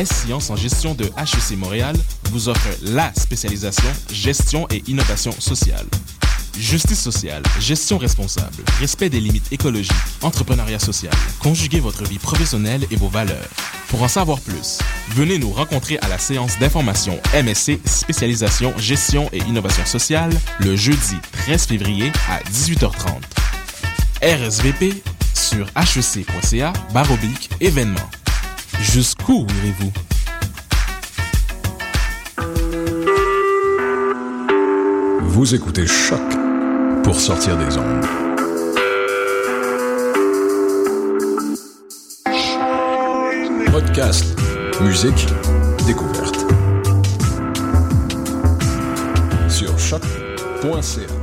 S-Sciences en gestion de HEC Montréal vous offre la spécialisation gestion et innovation sociale. Justice sociale, gestion responsable, respect des limites écologiques, entrepreneuriat social. Conjuguez votre vie professionnelle et vos valeurs. Pour en savoir plus, venez nous rencontrer à la séance d'information MSC spécialisation gestion et innovation sociale le jeudi 13 février à 18h30. RSVP sur hec.ca baroblique événement. Jusqu'où irez-vous? Vous écoutez Choc pour sortir des ondes. Podcast, musique, découverte. Sur choc.ca.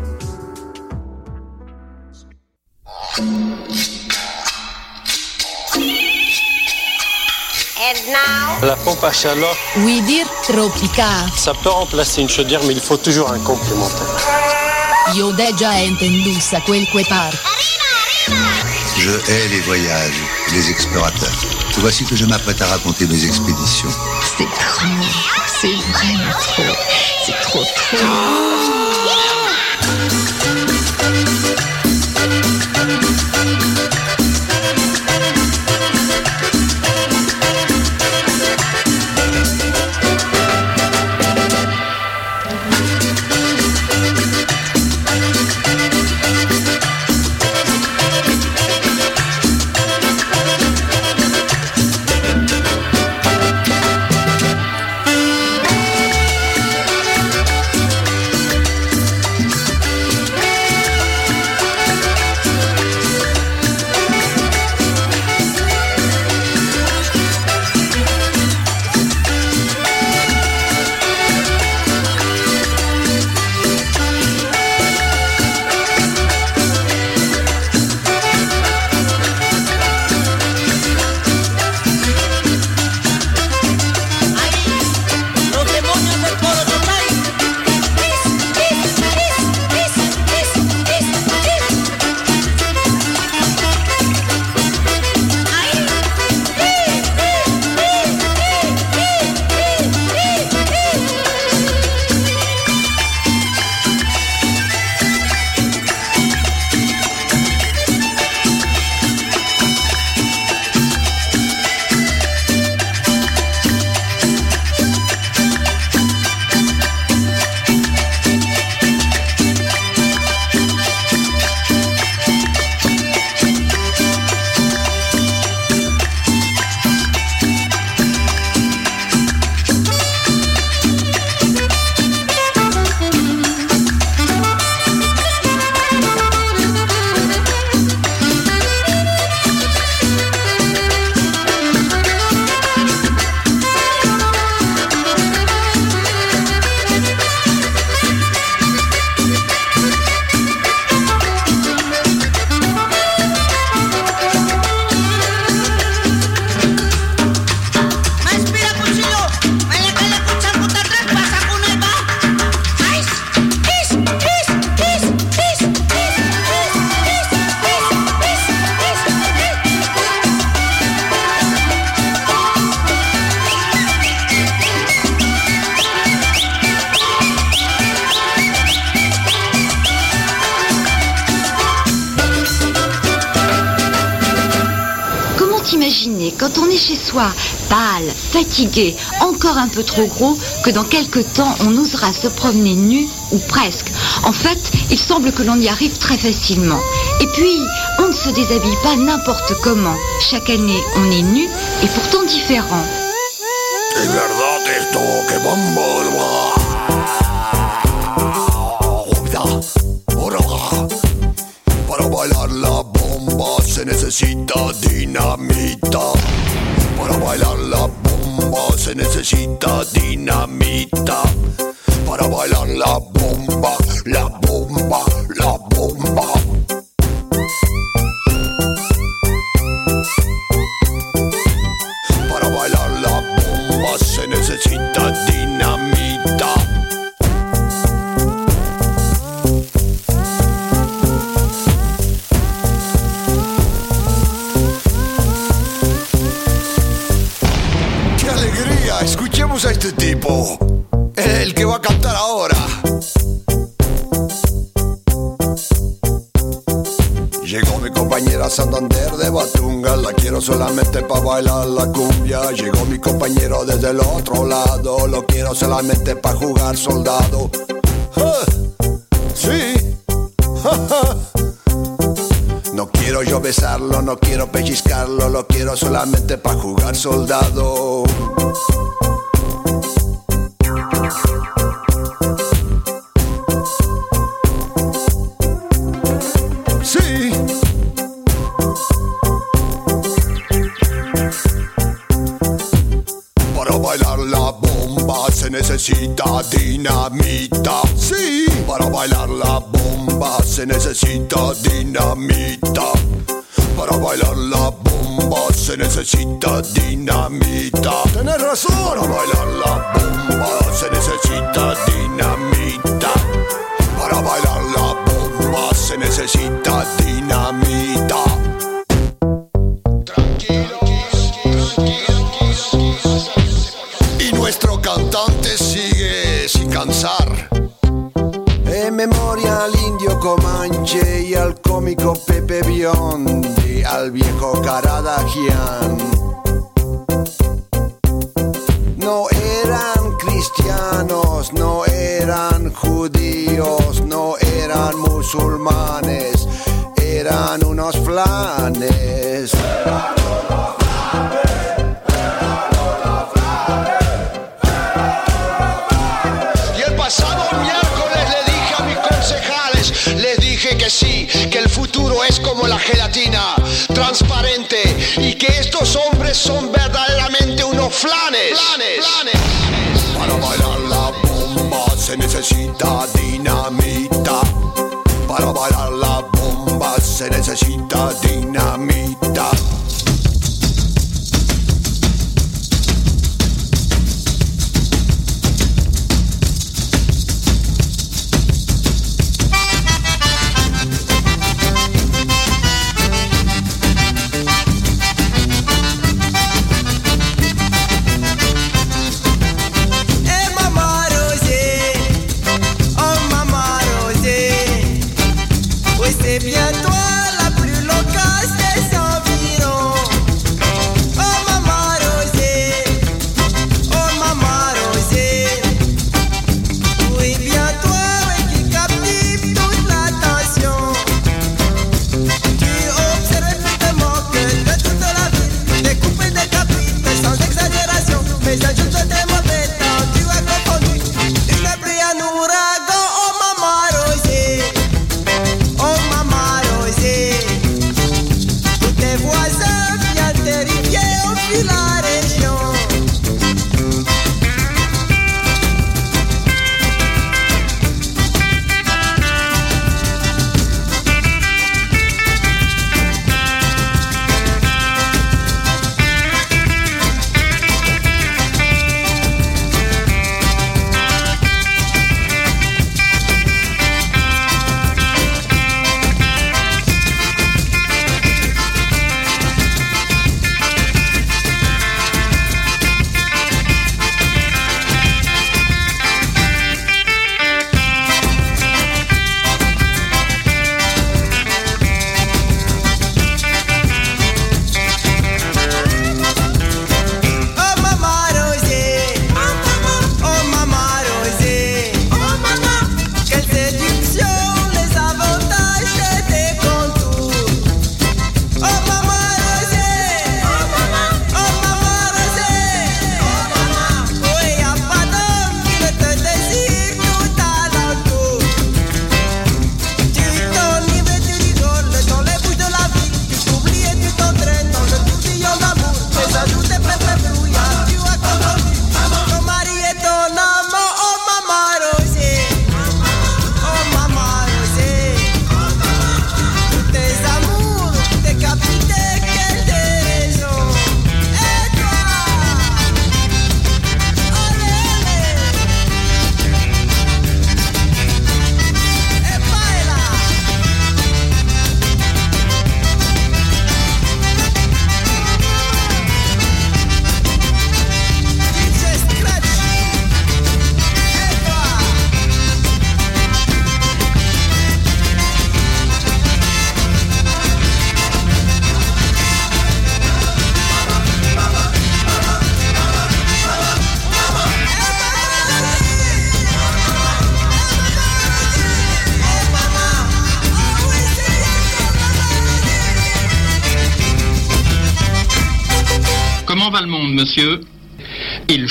La pompe à chaleur, Oui dir tropica. ça peut remplacer une chaudière, mais il faut toujours un complémentaire. Io. Je hais les voyages, les explorateurs. Voici que je m'apprête à raconter mes expéditions. C'est trop, c'est vraiment trop, c'est trop trop. Pâle, fatigué, encore un peu trop gros, que dans quelque temps on osera se promener nu ou presque En fait, il semble que l'on y arrive très facilement. Et puis, on ne se déshabille pas n'importe comment. Chaque année, on est nu et pourtant différent. Se necesita dinamita. Para bailar la bomba, la bomba, mi compañero desde el otro lado, lo quiero solamente para jugar soldado. ¡Ja! Sí, no quiero yo besarlo, no quiero pellizcarlo, lo quiero solamente para jugar soldado. Necesita dinamita. Sí. Para bailar la bomba se necesita dinamita. Para bailar la bomba se necesita dinamita. Tienes razón. Para bailar la bomba se necesita dinamita. Para bailar la bomba se necesita dinamita. Memoria al indio Comanche y al cómico Pepe Biondi, al viejo Caradagian. No eran cristianos, no eran judíos, no eran musulmanes, eran unos flanes. Como la gelatina, transparente, y que estos hombres son verdaderamente unos flanes. flanes. Para bailar la bomba se necesita dinamita. Para bailar la bomba se necesita dinamita.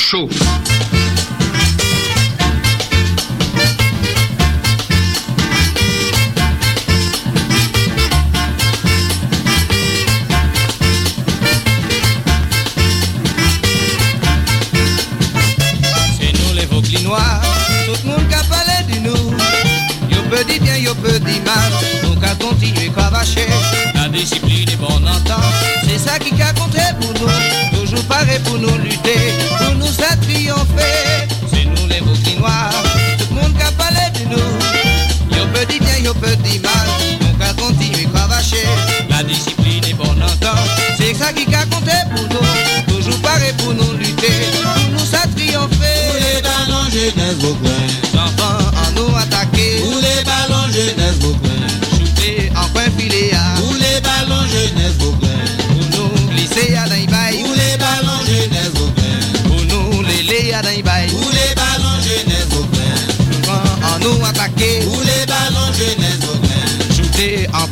show. Pour nous lutter, pour nous faire triompher. C'est nous les Vauclinois, tout le monde qui parlé de nous. Yo peut dire bien, yo peut dire mal, nous qu'à continuer cravacher. La discipline est bonne entente, c'est ça qui a compté pour nous. Toujours pareil pour nous lutter, pour nous faire triompher. Où les ballons jeunesse Vauclin Enfants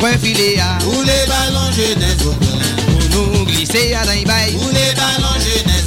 Coin filé à. Où les ballons jeunesse Pour nous glisser à dans bail. Où les ballons jeunesse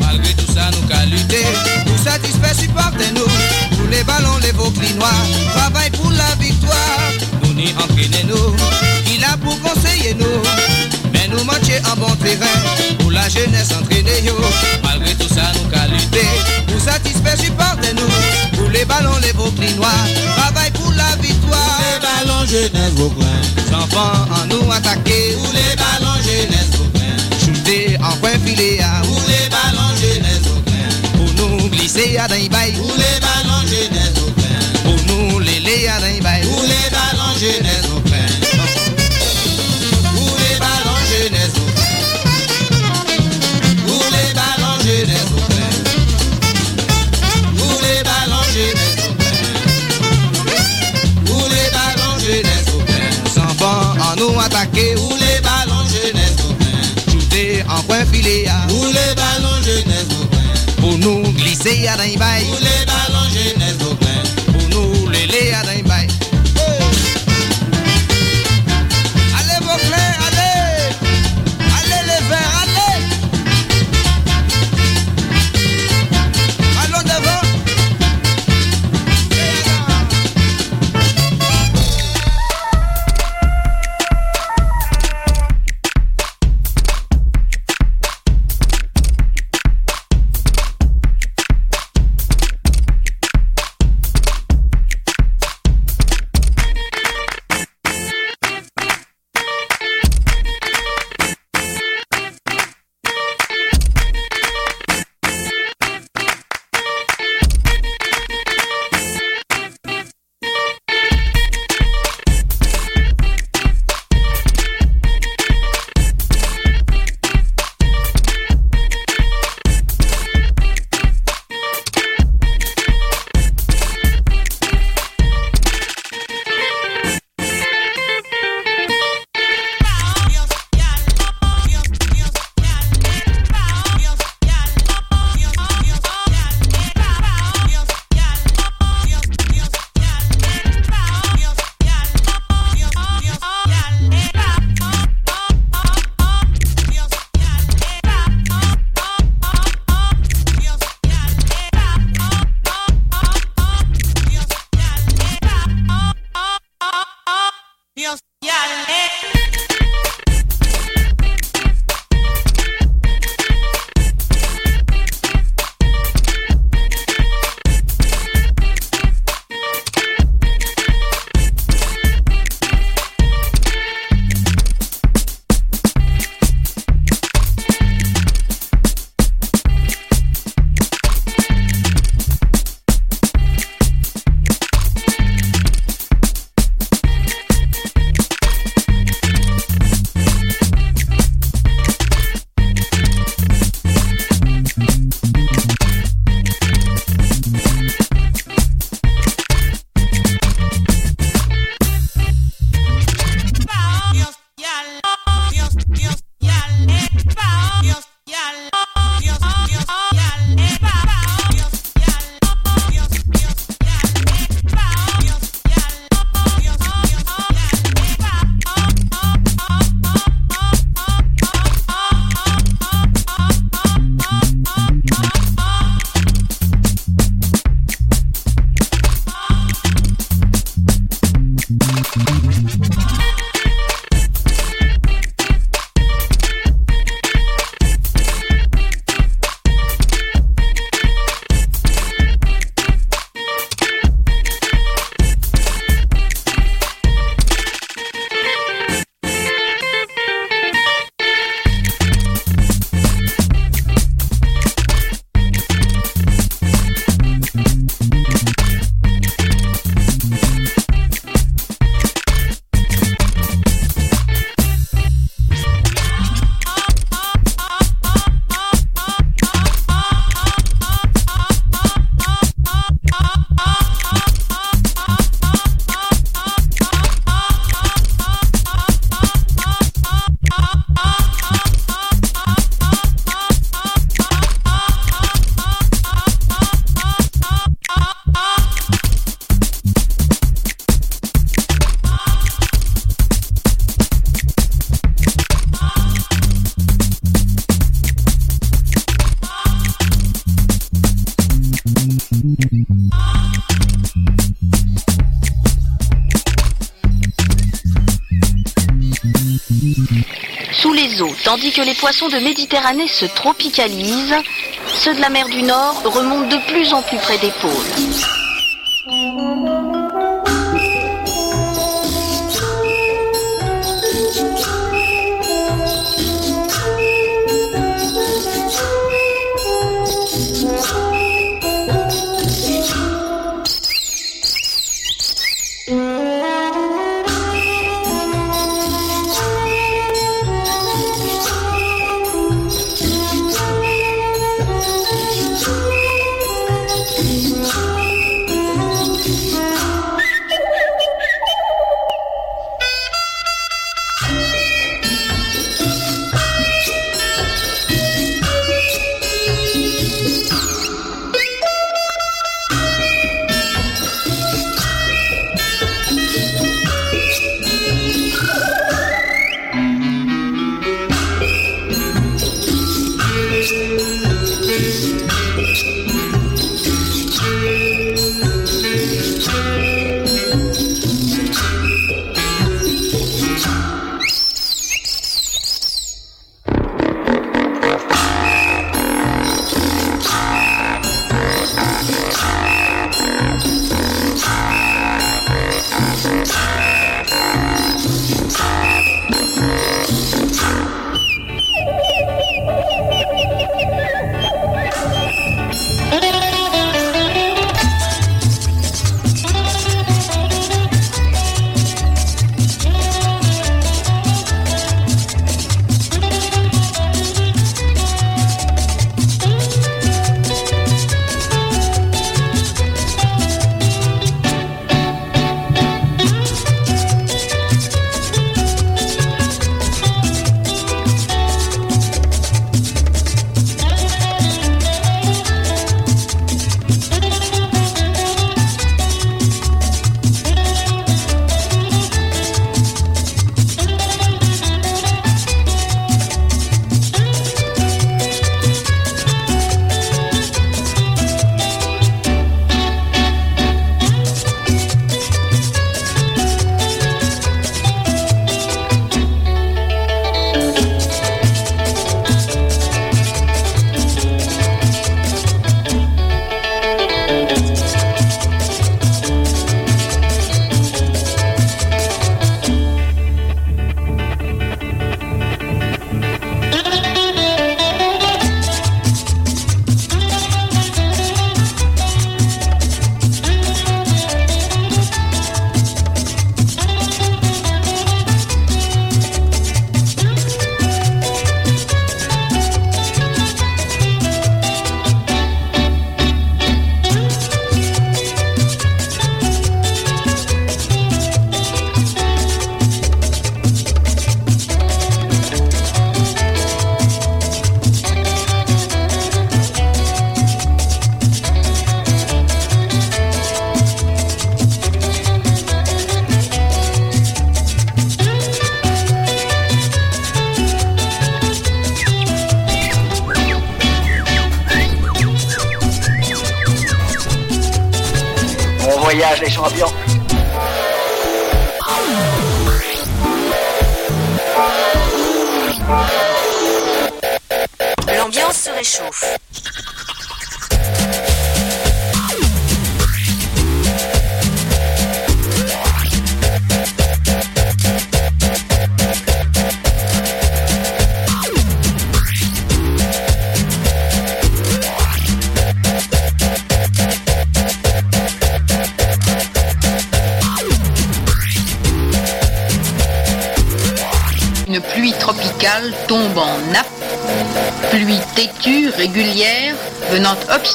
Malgré tout ça, nous qu'à lutter pour satisfaire supporter nous. Pour les ballons, les Vauclinois, travail pour la victoire. Nous n'y entraînez nous, il a pour conseiller nous. Mais nous manquons en bon terrain pour la jeunesse entraînée yo. Malgré tout ça, nous qu'à lutter pour satisfaire supporter nous. Pour les ballons, les Vauclinois, travail pour la victoire. Les ballons jeunesse Vauclin enfants en nous attaquer. Où les ballons jeunesse Vauclin kwen file ya Ou le balon jenè Ou nou glise ya dan bay Ou le balon 拜。He Tandis que les poissons de Méditerranée se tropicalisent, ceux de la mer du Nord remontent de plus en plus près des pôles.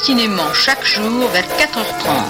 Obstinément chaque jour vers 4h30.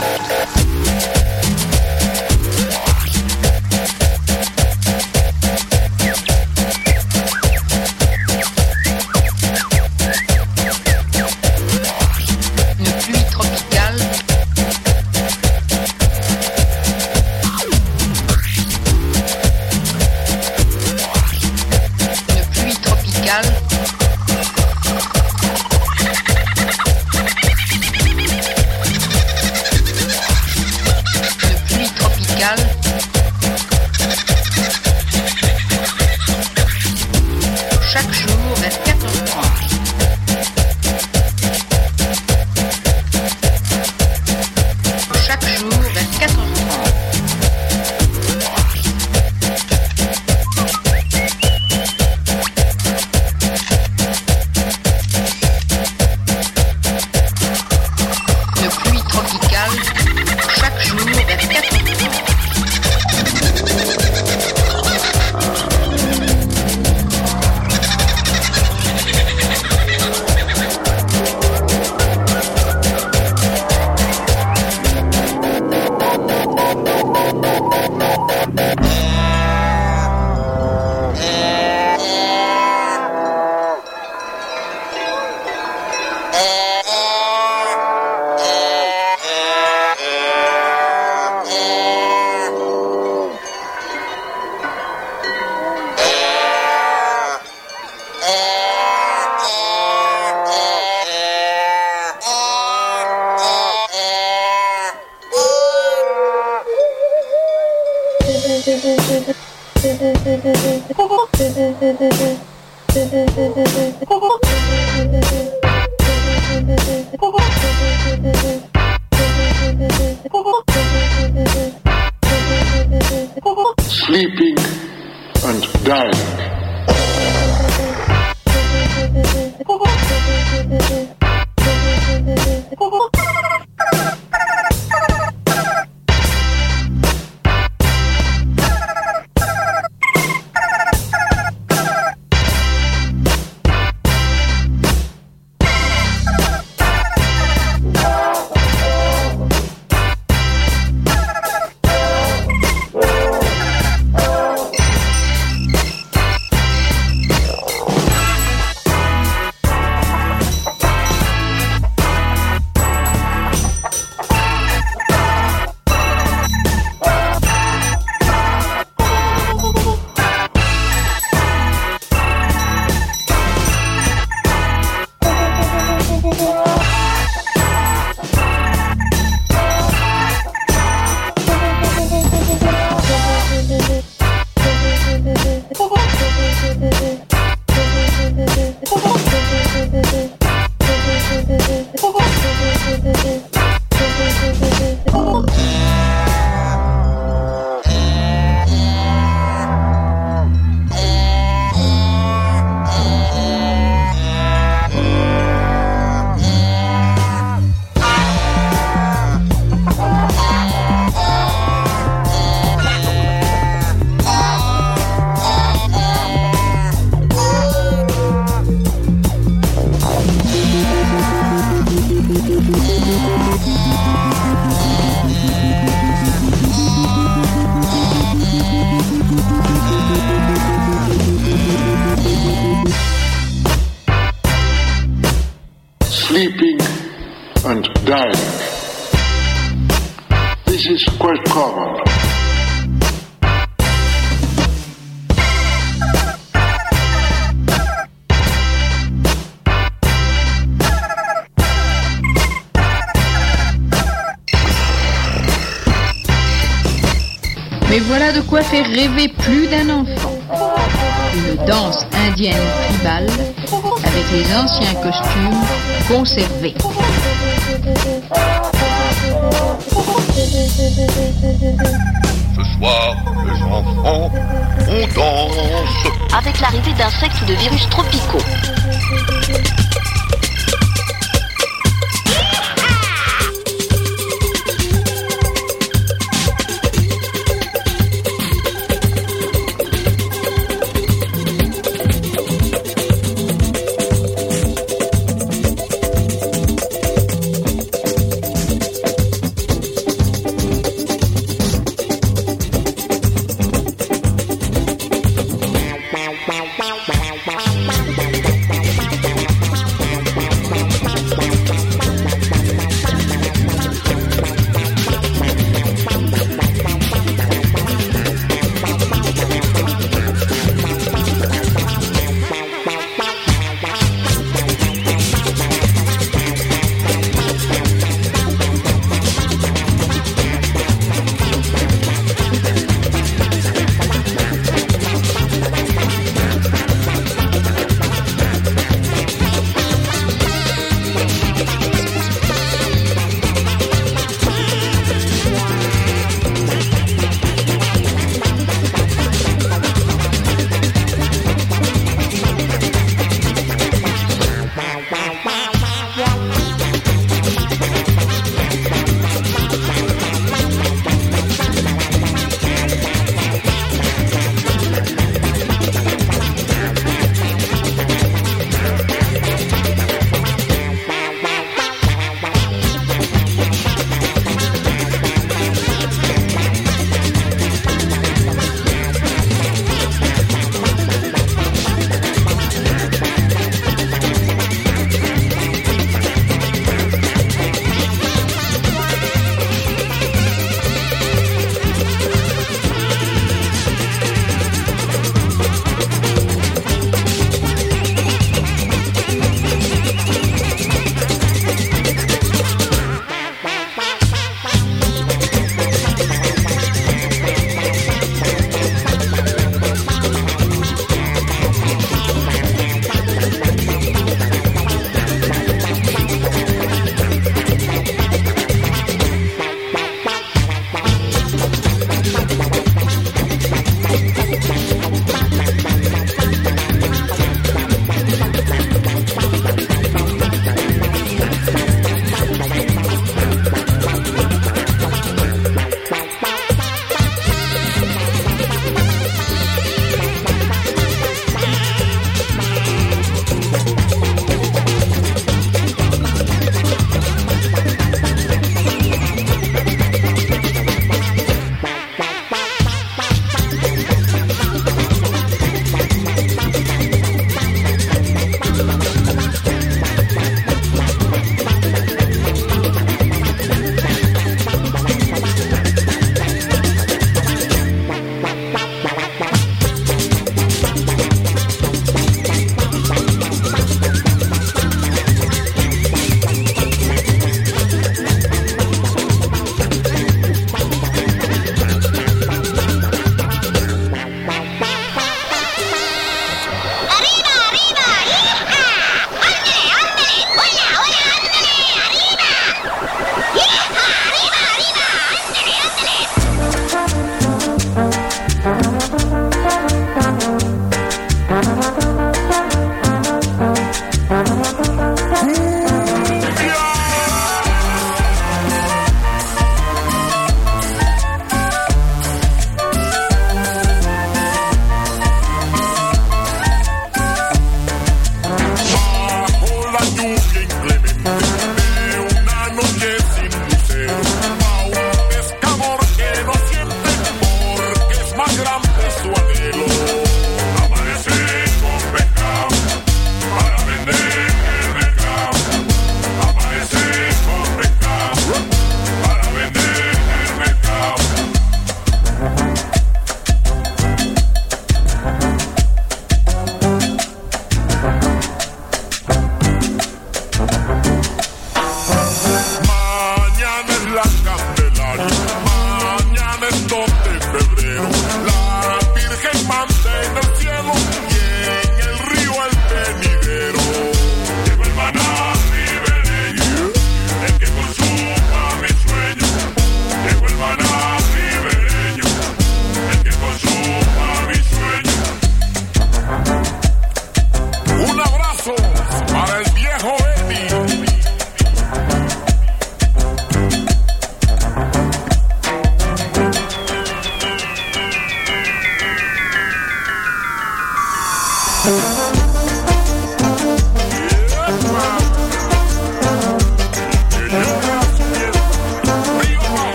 chaque jour avec les anciens costumes conservés. Ce soir, les enfants, on danse. Avec l'arrivée d'insectes ou de virus tropicaux.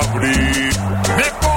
abrir.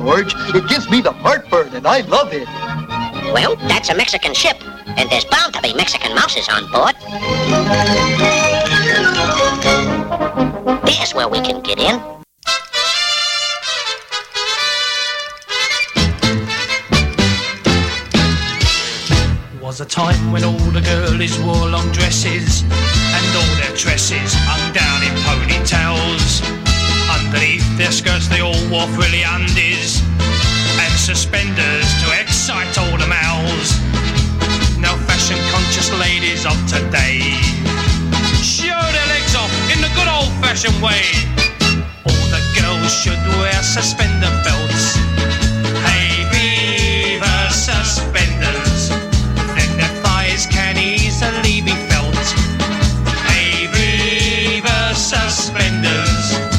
George. It gives me the heartburn, and I love it. Well, that's a Mexican ship, and there's bound to be Mexican mouses on board. There's where we can get in. was a time when all the girlies wore long dresses and all their tresses hung down in ponytails. Beneath their skirts they all wore frilly undies and suspenders to excite all the males. Now fashion conscious ladies of today show their legs off in the good old fashioned way. All the girls should wear suspender belts. Hey, beaver suspenders. And their thighs can easily be felt. Hey, beaver suspenders.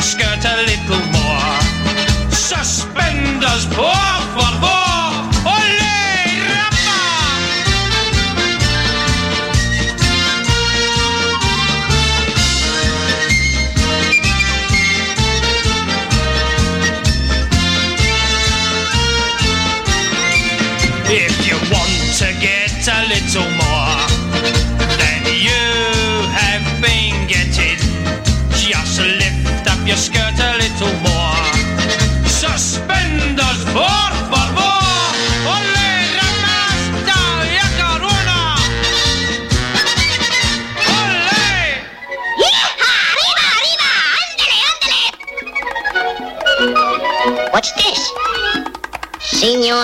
your skirt a little more. Suspenders, boy.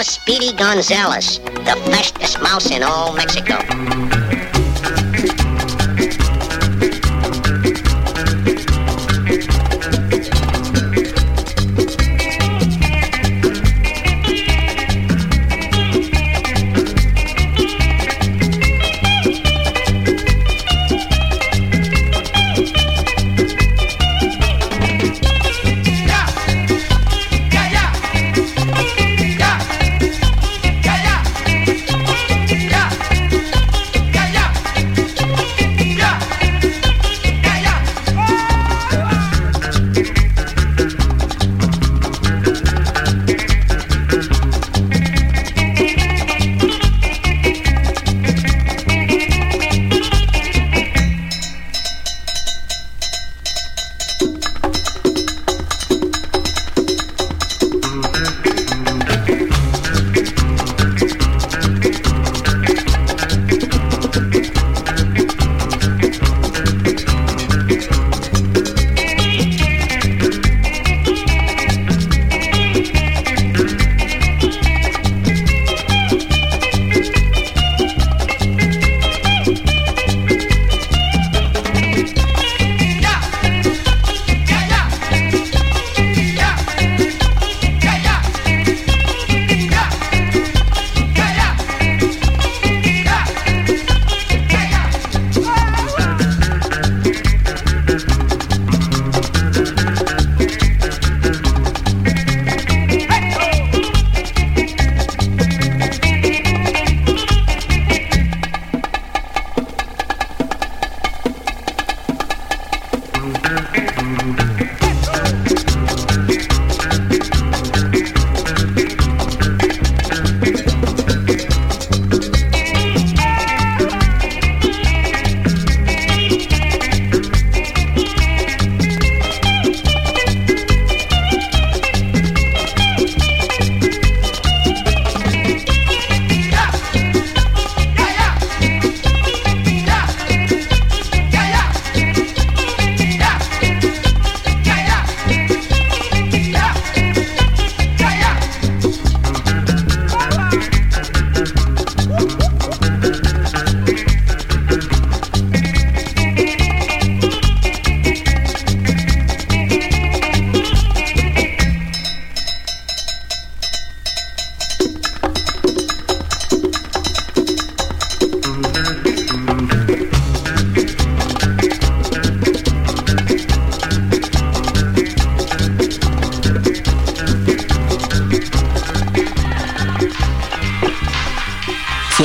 Speedy Gonzales, the fastest mouse in all Mexico.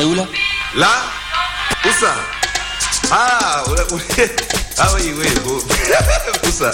cédula? La usa. Ah, how are you? Wait, usa.